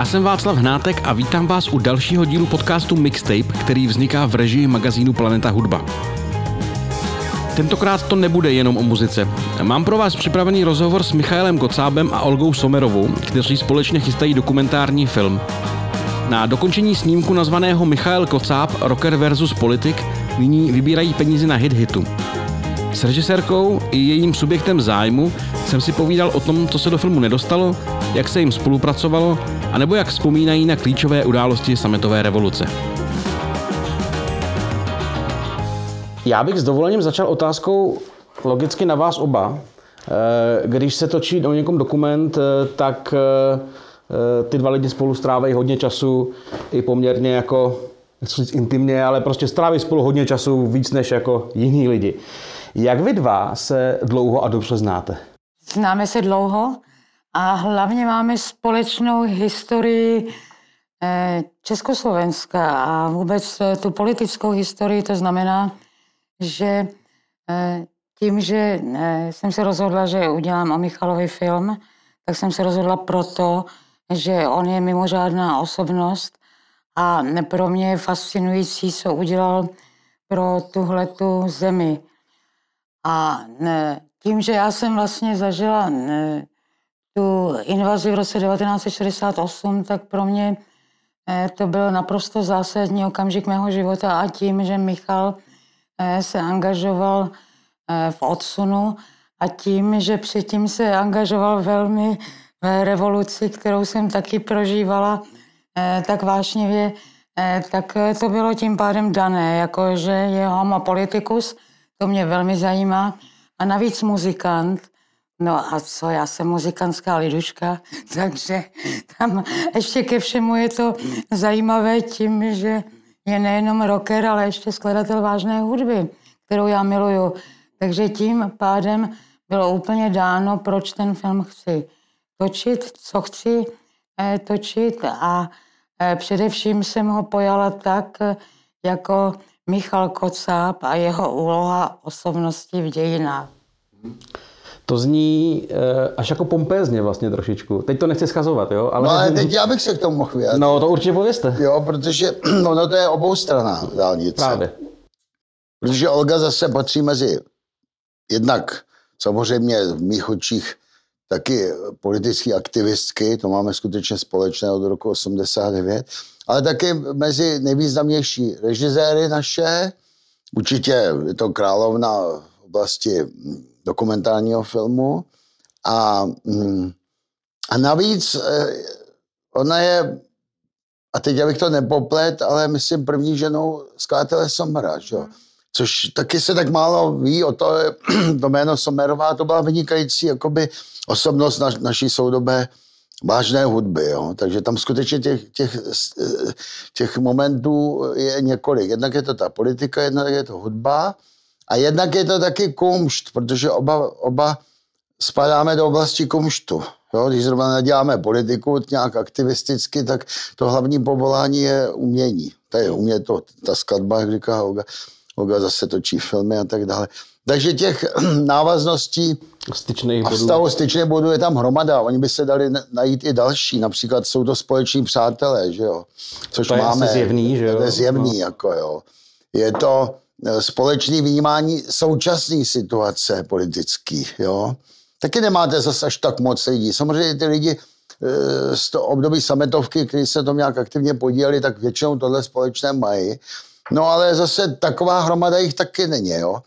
Já jsem Václav Hnátek a vítám vás u dalšího dílu podcastu Mixtape, který vzniká v režii magazínu Planeta Hudba. Tentokrát to nebude jenom o muzice. Mám pro vás připravený rozhovor s Michaelem Kocábem a Olgou Somerovou, kteří společně chystají dokumentární film. Na dokončení snímku nazvaného Michael Kocáb Rocker versus Politik nyní vybírají peníze na hit hitu. S režisérkou i jejím subjektem zájmu jsem si povídal o tom, co se do filmu nedostalo, jak se jim spolupracovalo, anebo jak vzpomínají na klíčové události sametové revoluce. Já bych s dovolením začal otázkou logicky na vás oba. Eh, když se točí o někom dokument, eh, tak eh, ty dva lidi spolu strávají hodně času i poměrně jako, nechci říct intimně, ale prostě stráví spolu hodně času víc než jako jiní lidi. Jak vy dva se dlouho a dobře znáte? Známe se dlouho a hlavně máme společnou historii Československa a vůbec tu politickou historii, to znamená, že eh, tím, že eh, jsem se rozhodla, že udělám o Michalovi film, tak jsem se rozhodla proto, že on je mimořádná osobnost a pro mě je fascinující, co udělal pro tuhle tu zemi. A tím, že já jsem vlastně zažila tu invazi v roce 1968, tak pro mě eh, to byl naprosto zásadní okamžik mého života a tím, že Michal Eh, se angažoval eh, v odsunu a tím, že předtím se angažoval velmi v revoluci, kterou jsem taky prožívala tak vášnivě, tak to bylo tím pádem dané, jakože je homo politicus, to mě velmi zajímá. A navíc muzikant, No a co, já jsem muzikantská liduška, takže tam ještě ke všemu je to zajímavé tím, že je nejenom rocker, ale ještě skladatel vážné hudby, kterou já miluju. Takže tím pádem bylo úplně dáno, proč ten film chci točit, co chci eh, točit a eh, především jsem ho pojala tak, jako Michal Kocáb a jeho úloha osobnosti v dějinách. To zní uh, až jako pompézně vlastně trošičku. Teď to nechci schazovat, jo? Ale... No ale teď já bych se k tomu mohl vyjádřit. No to určitě pověste. Jo, protože ono to je obou strana dálnice. Právě. Protože Olga zase patří mezi jednak samozřejmě v mých očích taky politické aktivistky, to máme skutečně společné od roku 89, ale taky mezi nejvýznamnější režiséry naše, určitě je to královna v oblasti dokumentárního filmu. A, mm, a navíc eh, ona je, a teď já bych to nepoplet, ale myslím první ženou skladatele Somera, že což taky se tak málo ví o to, to jméno Somerová, to byla vynikající jakoby osobnost na, naší soudobé vážné hudby, jo? takže tam skutečně těch, těch, těch momentů je několik. Jednak je to ta politika, jednak je to hudba a jednak je to taky kumšt, protože oba, oba spadáme do oblasti kumštu. Jo, když zrovna neděláme politiku nějak aktivisticky, tak to hlavní povolání je umění. To je umě to, ta skladba, jak říká Olga. Olga zase točí filmy a tak dále. Takže těch návazností styčných a vztahu styčných bodů je tam hromada. Oni by se dali najít i další. Například jsou to společní přátelé, že jo. Což to je máme. zjevný, že jo. To je zjevný, no. jako jo. Je to, Eh, společné vnímání současné situace politické, jo. Taky nemáte zase až tak moc lidí. Samozřejmě ty lidi eh, z toho období sametovky, kteří se tom nějak aktivně podíleli, tak většinou tohle společné mají. No ale zase taková hromada jich taky není, jo.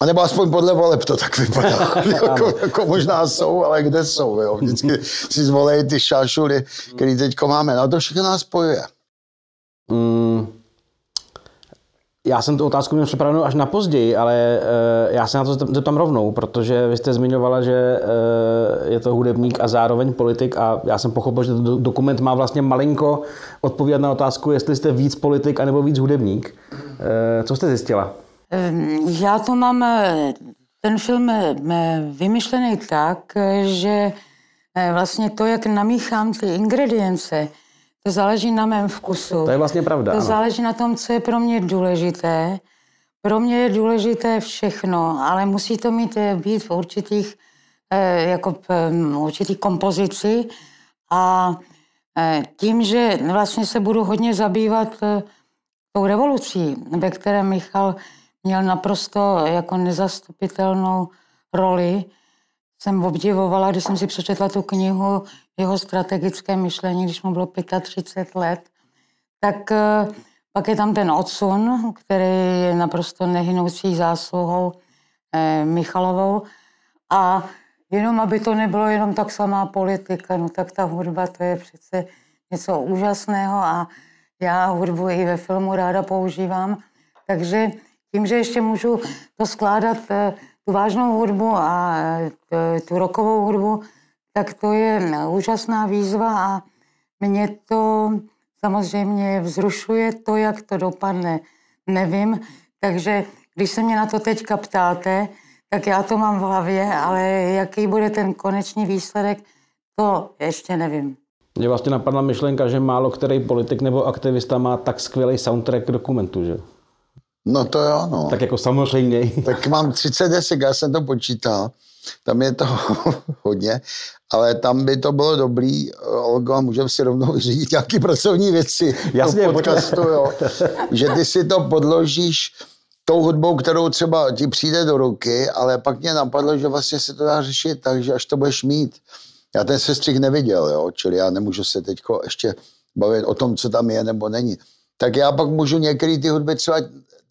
A nebo aspoň podle voleb to tak vypadá. jako, jako, možná jsou, ale kde jsou, jo. Vždycky si zvolejí ty šášuly, které teď máme. No to všechno nás spojuje. Mm, já jsem tu otázku měl připravenou až na později, ale uh, já se na to zeptám rovnou, protože vy jste zmiňovala, že uh, je to hudebník a zároveň politik a já jsem pochopil, že ten dokument má vlastně malinko odpovídat na otázku, jestli jste víc politik anebo víc hudebník. Uh, co jste zjistila? Ehm, já to mám, ten film vymyšlený tak, že vlastně to, jak namíchám ty ingredience, to záleží na mém vkusu. To je vlastně pravda. To ano. záleží na tom, co je pro mě důležité. Pro mě je důležité všechno, ale musí to mít eh, být v určitých, eh, jako v určitý kompozici. A eh, tím, že vlastně se budu hodně zabývat eh, tou revolucí, ve které Michal měl naprosto jako nezastupitelnou roli, jsem obdivovala, když jsem si přečetla tu knihu jeho strategické myšlení, když mu bylo 35 let, tak eh, pak je tam ten odsun, který je naprosto nehynoucí zásluhou eh, Michalovou. A jenom, aby to nebylo jenom tak samá politika, no tak ta hudba, to je přece něco úžasného a já hudbu i ve filmu ráda používám. Takže tím, že ještě můžu to skládat eh, tu vážnou hudbu a eh, tu rokovou hudbu, tak to je úžasná výzva a mě to samozřejmě vzrušuje to, jak to dopadne. Nevím, takže když se mě na to teďka ptáte, tak já to mám v hlavě, ale jaký bude ten konečný výsledek, to ještě nevím. Mě vlastně napadla myšlenka, že málo který politik nebo aktivista má tak skvělý soundtrack dokumentu, že? No to jo, no. Tak jako samozřejmě. Tak mám 30 desek, já jsem to počítal. Tam je to hodně, ale tam by to bylo dobrý, Olgo, a můžeme si rovnou vyřídit nějaké pracovní věci Jasně, do podcastu, jo. že ty si to podložíš tou hudbou, kterou třeba ti přijde do ruky, ale pak mě napadlo, že vlastně se to dá řešit tak, že až to budeš mít. Já ten sestřih neviděl, jo, čili já nemůžu se teď ještě bavit o tom, co tam je nebo není. Tak já pak můžu některé ty hudby třeba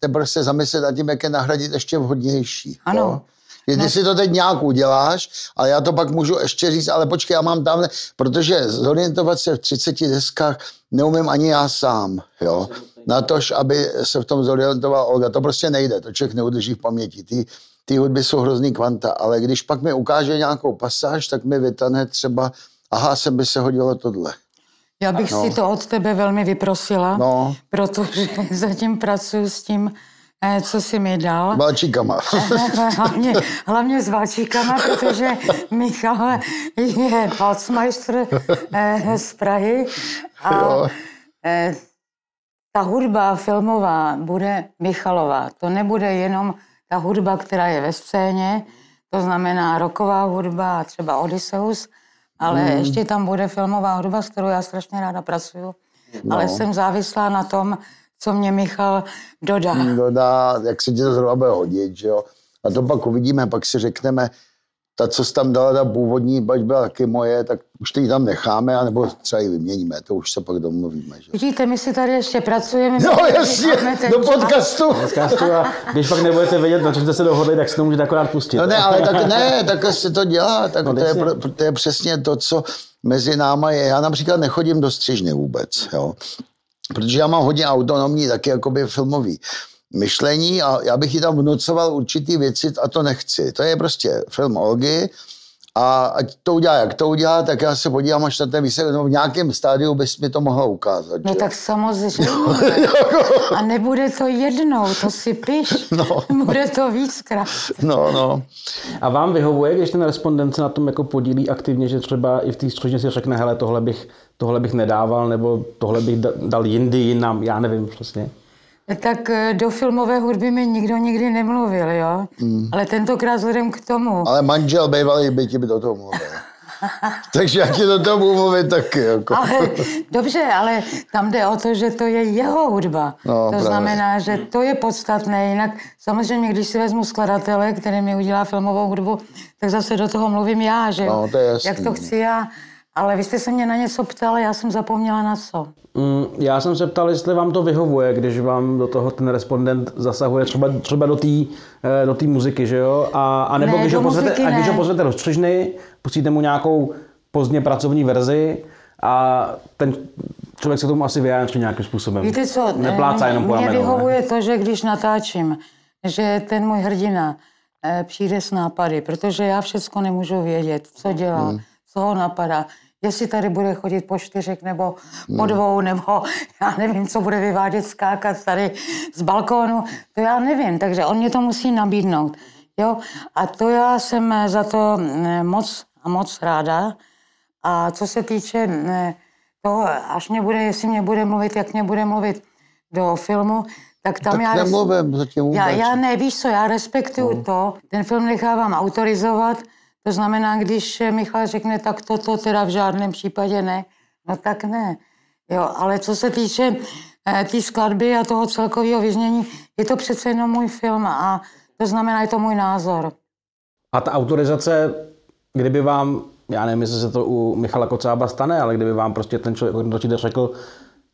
teprve se zamyslet nad tím, jak je nahradit ještě vhodnější. Ano. Jo? Ty no. si to teď nějak uděláš, ale já to pak můžu ještě říct, ale počkej, já mám tam, protože zorientovat se v 30 deskách neumím ani já sám, jo. Na tož, aby se v tom zorientoval Olga, to prostě nejde, to člověk neudrží v paměti. Ty, ty hudby jsou hrozný kvanta, ale když pak mi ukáže nějakou pasáž, tak mi vytane třeba, aha, sem by se hodilo tohle. Já bych no. si to od tebe velmi vyprosila, no. protože zatím pracuji s tím, eh, co jsi mi dal. Válčíkama. hlavně, hlavně s válčíkama, protože Michal je eh, z Prahy a jo. Eh, ta hudba filmová bude Michalová. To nebude jenom ta hudba, která je ve scéně, to znamená roková hudba, třeba Odysseus, ale mm. ještě tam bude filmová hudba, s kterou já strašně ráda pracuju. No. Ale jsem závislá na tom, co mě Michal dodá. Dodá, jak se ti to zhruba bude hodit, že jo. A to pak uvidíme, pak si řekneme, ta, co jsi tam dala, ta původní, bať byla taky moje, tak už ty tam necháme, anebo třeba ji vyměníme, to už se pak domluvíme. Že? Vidíte, my si tady ještě pracujeme. No jasně, do podcastu. podcastu a když pak nebudete vědět, na čem jste se dohodli, tak si to můžete akorát pustit. No ne, ale tak ne, tak se to dělá, tak no, to, je, to je přesně to, co mezi náma je. Já například nechodím do střižny vůbec, jo. Protože já mám hodně autonomní, taky jakoby filmový myšlení a já bych ji tam vnucoval určitý věci a to nechci. To je prostě film Olgy a ať to udělá, jak to udělá, tak já se podívám až na ten výsledek. No, v nějakém stádiu bys mi to mohla ukázat. No že? tak samozřejmě. a nebude to jednou, to si piš. No. Bude to víckrát. No, no. A vám vyhovuje, když ten respondent se na tom jako podílí aktivně, že třeba i v té střežně si řekne, hele, tohle bych, tohle bych nedával, nebo tohle bych dal jindy, jinam, já nevím přesně. Tak eh, do filmové hudby mi nikdo nikdy nemluvil, jo? Mm. Ale tentokrát vzhledem k tomu. Ale manžel bývalý by ti by do toho mluvil. Takže jak ti do toho budu mluvit taky. Jako. Ale, dobře, ale tam jde o to, že to je jeho hudba. No, to právě. znamená, že to je podstatné. Jinak samozřejmě, když si vezmu skladatele, který mi udělá filmovou hudbu, tak zase do toho mluvím já, že no, to je jasný. jak to chci já. Ale vy jste se mě na něco ptal, já jsem zapomněla na co. Mm, já jsem se ptal, jestli vám to vyhovuje, když vám do toho ten respondent zasahuje třeba, třeba do té eh, do muziky, že jo? A, a nebo ne, když, ho pozvete, a když ho pozvete do střižny, pustíte mu nějakou pozdně pracovní verzi a ten člověk se tomu asi vyjádří nějakým způsobem. Víte co, Neplácá jenom po Mně vyhovuje to, že když natáčím, že ten můj hrdina eh, přijde s nápady, protože já všechno nemůžu vědět, co dělá, hmm. co ho napadá jestli tady bude chodit po čtyřech nebo po hmm. dvou, nebo já nevím, co bude vyvádět, skákat tady z balkónu, to já nevím, takže on mě to musí nabídnout. Jo? A to já jsem za to eh, moc a moc ráda. A co se týče eh, toho, až mě bude, jestli mě bude mluvit, jak mě bude mluvit do filmu, tak tam tak já... nemluvím zatím vůbec. Já, já ne, víš co, já respektuju no. to, ten film nechávám autorizovat, to znamená, když Michal řekne, tak toto teda v žádném případě ne, No tak ne. Jo, ale co se týče té tý skladby a toho celkového vyznění, je to přece jenom můj film a to znamená, je to můj názor. A ta autorizace, kdyby vám, já nevím, jestli se to u Michala Kocába stane, ale kdyby vám prostě ten člověk, točíte řekl,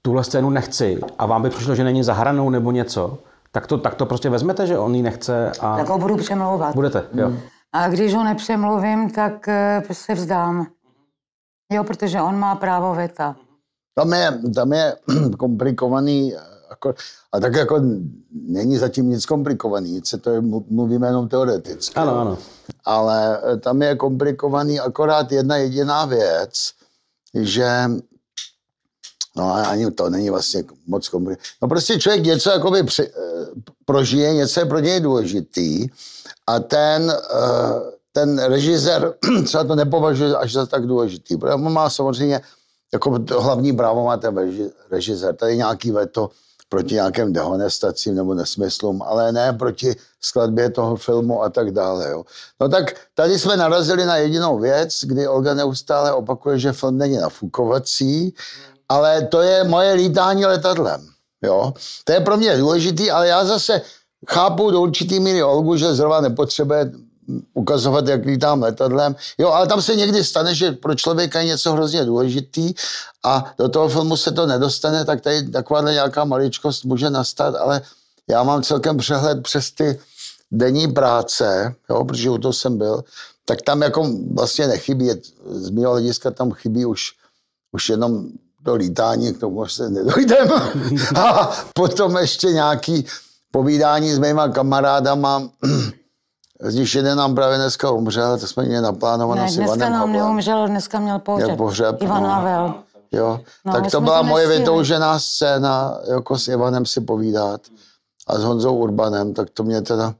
tuhle scénu nechci a vám by přišlo, že není zahranou nebo něco, tak to, tak to prostě vezmete, že on ji nechce a... Tak ho budu přemlouvat. Budete, jo. Hmm. A když ho nepřemluvím, tak eh, se vzdám. Jo, protože on má právo veta. Tam je, tam je komplikovaný, jako, a tak jako není zatím nic komplikovaný, nic se to je, mluvíme jenom teoreticky. Ano, ano. Ale eh, tam je komplikovaný akorát jedna jediná věc, že No ani to není vlastně moc komplikované. No prostě člověk něco jakoby při, eh, prožije, něco je pro něj důležitý a ten, eh, ten režisér třeba to nepovažuje až za tak důležitý, protože on má samozřejmě jako hlavní právo má ten režisér. Tady nějaký veto proti nějakým dehonestacím nebo nesmyslům, ale ne proti skladbě toho filmu a tak dále. Jo. No tak tady jsme narazili na jedinou věc, kdy Olga neustále opakuje, že film není nafukovací, ale to je moje lítání letadlem. Jo. To je pro mě důležitý, ale já zase chápu do určitý míry Olgu, že zrovna nepotřebuje ukazovat, jak lítám letadlem. Jo, ale tam se někdy stane, že pro člověka je něco hrozně důležitý a do toho filmu se to nedostane, tak tady takováhle nějaká maličkost může nastat, ale já mám celkem přehled přes ty denní práce, jo, protože u toho jsem byl, tak tam jako vlastně nechybí, z mého hlediska tam chybí už, už jenom to lítání, k tomu se nedojdeme. A potom ještě nějaký povídání s mýma kamarádama, z nich jeden nám právě dneska umřel, to jsme měli naplánované ne, s Ivanem dneska nám neumřel, dneska měl pohřeb. Měl pohřeb Ivan no. Havel. Jo, no, tak to byla to moje vytoužená scéna, jako s Ivanem si povídat a s Honzou Urbanem, tak to mě teda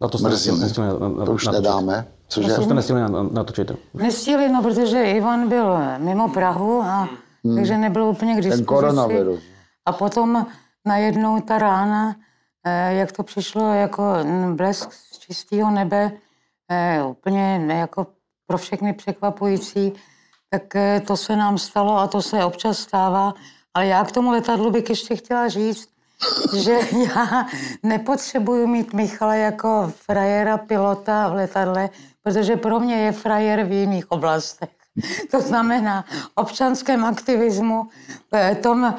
no to mrzí. Nestihli, na, na, to už natočit. nedáme. Cože? To jste nestihli natočit. Nestihli, no, protože Ivan byl mimo Prahu a hmm. takže nebyl úplně k dispozici. Ten koronavirus. A potom najednou ta rána, eh, jak to přišlo jako blesk čistého nebe, eh, úplně jako pro všechny překvapující, tak eh, to se nám stalo a to se občas stává. Ale já k tomu letadlu bych ještě chtěla říct, že já nepotřebuju mít Michala jako frajera pilota v letadle, protože pro mě je frajer v jiných oblastech. To znamená občanském aktivismu, eh, tom,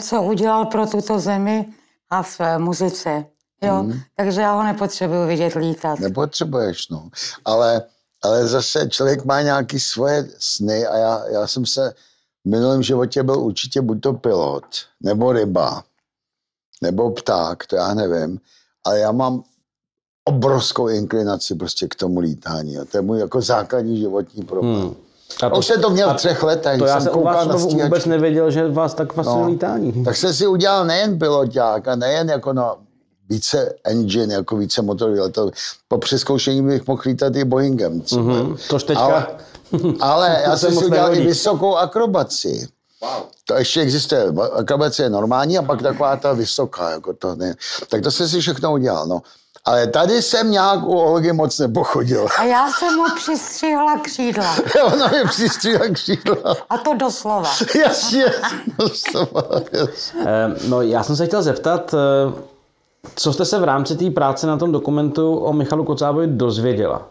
co udělal pro tuto zemi a v muzice. Jo, hmm. takže já ho nepotřebuju vidět lítat. Nepotřebuješ, no. Ale, ale zase člověk má nějaký svoje sny a já, já jsem se v minulém životě byl určitě buď to pilot, nebo ryba, nebo pták, to já nevím. Ale já mám obrovskou inklinaci prostě k tomu lítání. A to je můj jako základní životní problém. Hmm. A to, Už jsem to měl v třech letech. To já jsem u vás na vůbec nevěděl, že vás tak fascinuje no, lítání. Tak jsem si udělal nejen piloták a nejen jako na více engine, jako více motorový letadlo. Po přeskoušení bych mohl lítat i Boeingem. Mm-hmm, tož teďka... Ale, ale já jsem si udělal i vysokou akrobaci. Wow. To ještě existuje. Akrobace je normální a pak taková ta vysoká. Jako to, ne. Tak to jsem si všechno udělal. No. Ale tady jsem nějak u Olgy moc nepochodil. A já jsem mu přistřihla křídla. Ona mi přistřihla křídla. A to doslova. Jasně, doslova. Jasně. No, já jsem se chtěl zeptat, eh, co jste se v rámci té práce na tom dokumentu o Michalu Kocábovi dozvěděla?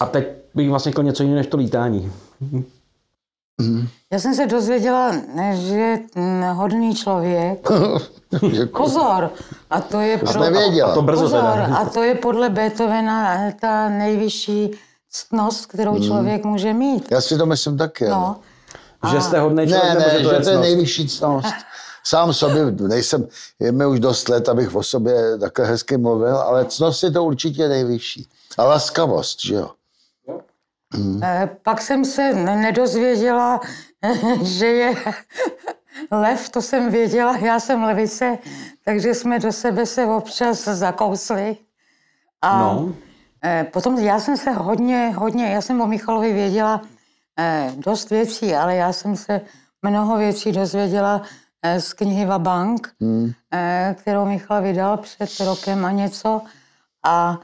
A teď bych vlastně chtěl něco jiného než to lítání. Já jsem se dozvěděla, že je hodný člověk. Pozor! A to je pro... A to brzo Pozor, a to je podle Beethovena ta nejvyšší ctnost, kterou hmm. člověk může mít. Já si to myslím taky. No. Že jste hodný člověk, ne, ne, že to je, to je nejvyšší ctnost sám sobě, nejsem, je mi už dost let, abych o sobě takhle hezky mluvil, ale cnost je to určitě nejvyšší. A laskavost, že jo? Hmm. Pak jsem se nedozvěděla, že je lev, to jsem věděla, já jsem levice, takže jsme do sebe se občas zakousli. A no. Eh, potom já jsem se hodně, hodně, já jsem o Michalovi věděla eh, dost věcí, ale já jsem se mnoho věcí dozvěděla z knihy Vabank, hmm. Kterou Michal vydal před rokem a něco. A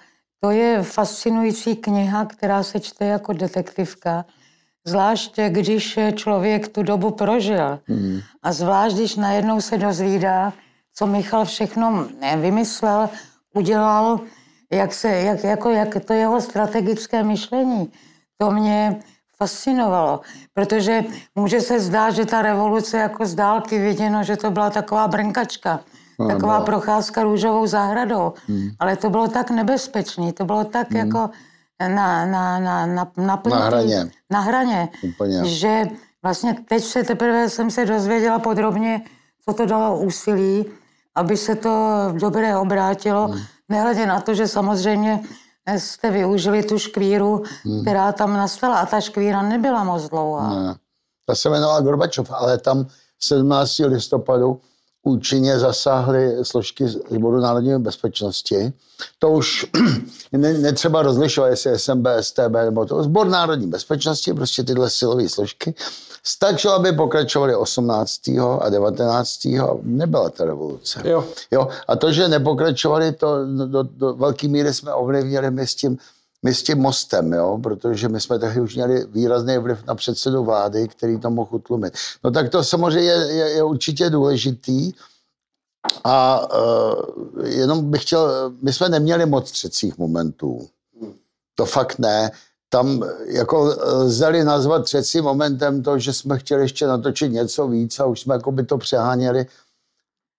to je fascinující kniha, která se čte jako detektivka Zvlášť, když člověk tu dobu prožil. Hmm. A zvlášť, když najednou se dozvídá, co Michal všechno vymyslel, udělal, jak, se, jak, jako, jak to jeho strategické myšlení. To mě fascinovalo, protože může se zdát, že ta revoluce jako z dálky viděno, že to byla taková brnkačka, taková no. procházka růžovou zahradou, hmm. ale to bylo tak nebezpečné, to bylo tak hmm. jako na, na, na, na, na, na hraně, na hraně Úplně. že vlastně teď se teprve jsem se dozvěděla podrobně, co to dalo úsilí, aby se to dobré obrátilo, hmm. nehledě na to, že samozřejmě jste využili tu škvíru, hmm. která tam nastala a ta škvíra nebyla moc dlouhá. Ne. Ta se jmenovala Gorbačov, ale tam 17. listopadu účinně zasáhly složky Sboru národní bezpečnosti. To už ne, netřeba rozlišovat, jestli SMB, STB nebo to. Sbor národní bezpečnosti, prostě tyhle silové složky. Stačilo, aby pokračovali 18. a 19. a nebyla ta revoluce. Jo. Jo? A to, že nepokračovali, to do, do velké míry jsme ovlivnili my s tím, my s tím mostem, jo? protože my jsme taky už měli výrazný vliv na předsedu vlády, který to mohl utlumit. No tak to samozřejmě je, je, je určitě důležitý. A uh, jenom bych chtěl, my jsme neměli moc třecích momentů. To fakt ne. Tam jako lze nazvat třecím momentem to, že jsme chtěli ještě natočit něco víc a už jsme jako by to přeháněli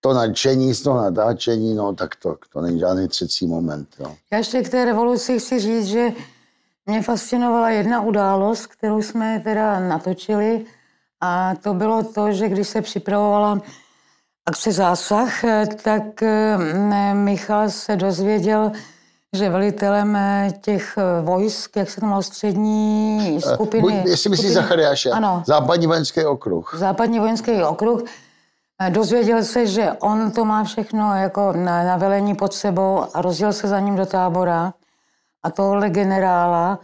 to nadšení z toho natáčení, no tak to, to není žádný třecí moment. Jo. Já ještě k té revoluci chci říct, že mě fascinovala jedna událost, kterou jsme teda natočili a to bylo to, že když se připravovala akce Zásah, tak eh, Michal se dozvěděl, že velitelem eh, těch eh, vojsk, jak se to má střední skupiny... Buď, jestli myslíš Zachariáše, ano. západní vojenský okruh. Západní vojenský okruh, Dozvěděl se, že on to má všechno jako na, na velení pod sebou a rozjel se za ním do tábora a tohle generála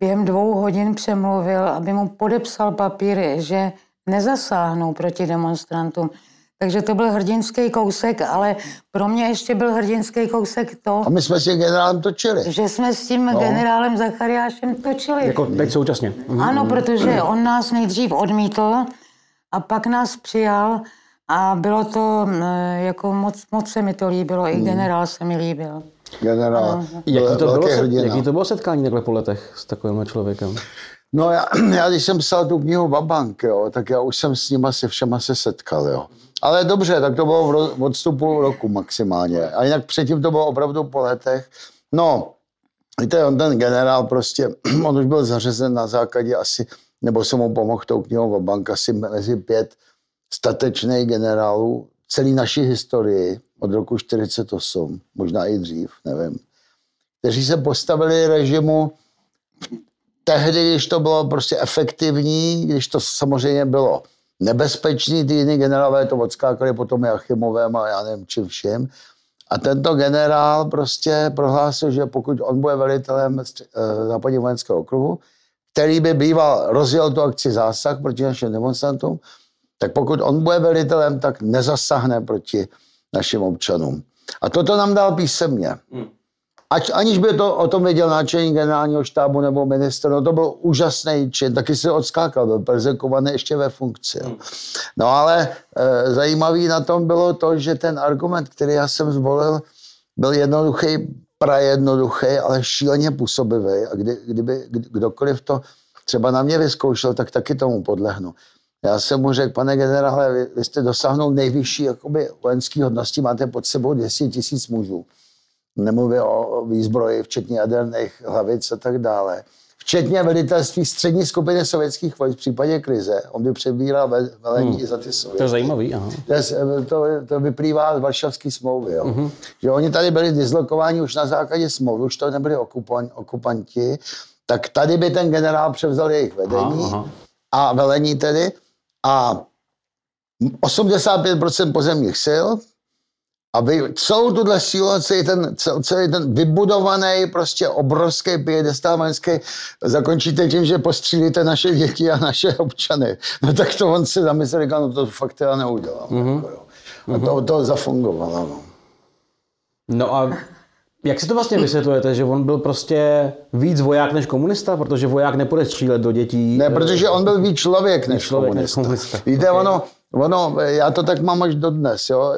během dvou hodin přemluvil, aby mu podepsal papíry, že nezasáhnou proti demonstrantům. Takže to byl hrdinský kousek, ale pro mě ještě byl hrdinský kousek to... A my jsme s tím generálem točili. Že jsme s tím no. generálem Zachariášem točili. Jako teď současně. Ano, protože on nás nejdřív odmítl a pak nás přijal a bylo to, jako moc, moc se mi to líbilo, i hmm. generál se mi líbil. Generál. Jaký to, bylo, jaký to bylo setkání takhle po letech s takovým člověkem? No já, já, když jsem psal tu knihu Babank, jo, tak já už jsem s nima se všema se setkal, jo. Ale dobře, tak to bylo v odstupu roku maximálně. A jinak předtím to bylo opravdu po letech. No, víte, on ten generál prostě, on už byl zařazen na základě asi, nebo jsem mu pomohl tou knihou Babank, asi mezi pět statečných generálů celé naší historii od roku 48, možná i dřív, nevím, kteří se postavili režimu tehdy, když to bylo prostě efektivní, když to samozřejmě bylo nebezpečný, ty jiný generálové to odskákali potom Jachimovem a já nevím čím vším. A tento generál prostě prohlásil, že pokud on bude velitelem eh, západního vojenského okruhu, který by býval rozjel tu akci zásah proti našim demonstrantům, tak pokud on bude velitelem, tak nezasáhne proti našim občanům. A toto nám dal písemně. Hmm. Ať, aniž by to o tom věděl náčelník generálního štábu nebo minister, no to byl úžasný čin, taky se odskákal, byl prezekovaný ještě ve funkci. Hmm. No ale e, zajímavý na tom bylo to, že ten argument, který já jsem zvolil, byl jednoduchý, prajednoduchý, ale šíleně působivý. A kdy, kdyby kdokoliv to třeba na mě vyzkoušel, tak taky tomu podlehnu. Já jsem mu řekl, pane generále, vy, vy jste dosáhnul nejvyšší jakoby, vojenský hodnosti, máte pod sebou 200 tisíc mužů. Nemluvím o výzbroji, včetně jaderných hlavic a tak dále. Včetně velitelství střední skupiny sovětských vojsk v případě krize. On by přebíral velení hmm. za ty sovětky. To je zajímavý, aha. To, to, to vyplývá z Varšavské smlouvy. Jo. Mm-hmm. Že oni tady byli dislokováni už na základě smlouvy, už to nebyli okupan, okupanti, tak tady by ten generál převzal jejich vedení aha, aha. a velení tedy a 85% pozemních sil a vy celou tuhle sílu, celý ten, celý ten vybudovaný, prostě obrovský vojenský zakončíte tím, že postřílíte naše děti a naše občany. No tak to on si zamyslel, říkal, no to fakt teda neudělám. Mm-hmm. Jako, jo. A to, to zafungovalo. No. no a Jak si to vlastně vysvětlujete, že on byl prostě víc voják než komunista, protože voják nepůjde střílet do dětí? Ne, protože on byl víc člověk než člověk komunista. než komunista. Víte, okay. ono, ono, já to tak mám až dodnes, jo.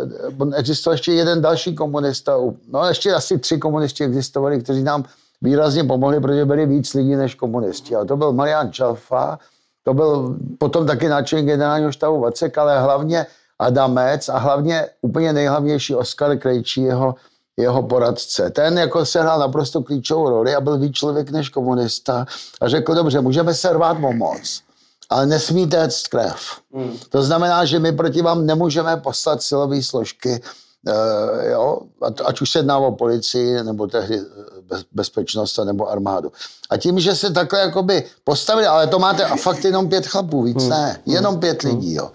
Existoval ještě jeden další komunista, no ještě asi tři komunisti existovali, kteří nám výrazně pomohli, protože byli víc lidí než komunisti. A to byl Marian Čalfa, to byl potom taky náčelník generálního štábu Vacek, ale hlavně Adamec a hlavně úplně nejhlavnější Oskar Krejčí, jeho, jeho poradce. Ten jako sehrál naprosto klíčovou roli a byl víc člověk než komunista a řekl, dobře, můžeme se rvát o moc, ale nesmíte jet krev. Hmm. To znamená, že my proti vám nemůžeme poslat silové složky, Uh, jo, ať už se jedná o policii, nebo tehdy bez, bezpečnost, nebo armádu. A tím, že se takhle jakoby postavili, ale to máte a fakt jenom pět chlapů, víc hmm. ne, jenom pět hmm. lidí, jo.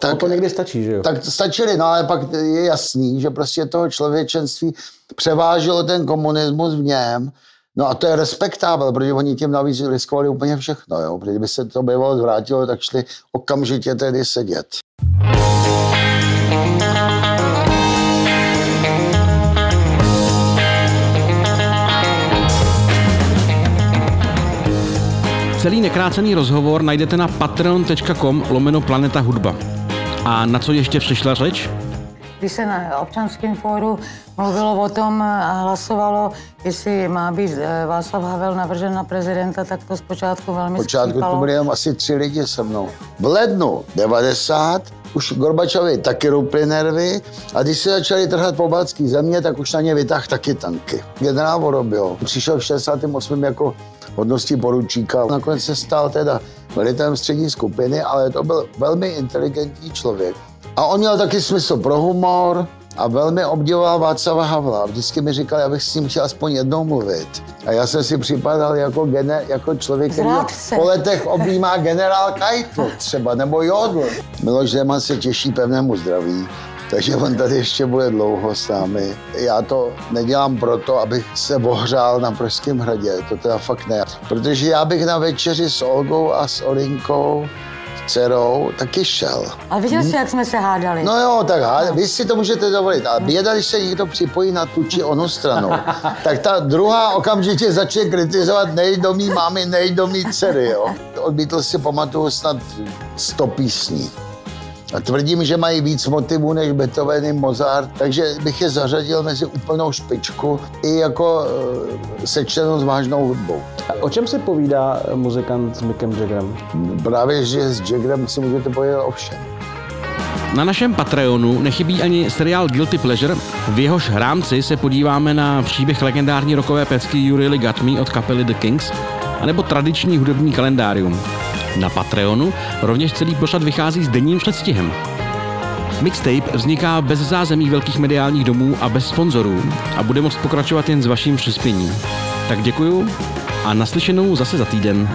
Tak, no to někdy stačí, že jo? Tak stačili, no ale pak je jasný, že prostě toho člověčenství převážilo ten komunismus v něm, No a to je respektábel, protože oni tím navíc riskovali úplně všechno. Jo? Protože kdyby se to bývalo zvrátilo, tak šli okamžitě tedy sedět. Celý nekrácený rozhovor najdete na patreon.com lomeno Planeta Hudba. A na co ještě přišla řeč? Když se na občanském fóru mluvilo o tom a hlasovalo, jestli má být eh, Václav Havel navržen na prezidenta, tak to zpočátku velmi Počátku skřípalo. to byly jenom asi tři lidi se mnou. V lednu 90 už Gorbačovi taky ruply nervy a když se začali trhat po baltský země, tak už na ně vytáhl taky tanky. Generál Vorobil přišel v 68. jako hodnosti poručíka. Nakonec se stal teda velitelem střední skupiny, ale to byl velmi inteligentní člověk. A on měl taky smysl pro humor a velmi obdivoval Václava Havla. Vždycky mi říkal, abych s ním chtěl aspoň jednou mluvit. A já jsem si připadal jako, gene, jako člověk, který po letech objímá generál Kajtl třeba, nebo Jodl. Miloš Zeman se těší pevnému zdraví takže on tady ještě bude dlouho s námi. Já to nedělám proto, abych se ohřál na Pražském hradě, to teda fakt ne. Protože já bych na večeři s Olgou a s Olinkou dcerou taky šel. A viděl jsi, jak jsme se hádali? No jo, tak hádali. vy si to můžete dovolit. Ale běda, když se někdo připojí na tu či onu stranu, tak ta druhá okamžitě začne kritizovat nej do mý mámy, nej do mý dcery, jo. Od Beatles si pamatuju snad 100 písní. A tvrdím, že mají víc motivů než Beethoven i Mozart, takže bych je zařadil mezi úplnou špičku i jako e, sečteno s vážnou hudbou. A o čem se povídá muzikant s Mickem Jaggerem? Právě, že s Jaggerem si můžete povědět o všem. Na našem Patreonu nechybí ani seriál Guilty Pleasure, v jehož rámci se podíváme na příběh legendární rokové pecky Got Me od kapely The Kings, anebo tradiční hudební kalendárium. Na Patreonu rovněž celý pořad vychází s denním předstihem. Mixtape vzniká bez zázemí velkých mediálních domů a bez sponzorů a bude moct pokračovat jen s vaším přispěním. Tak děkuju a naslyšenou zase za týden.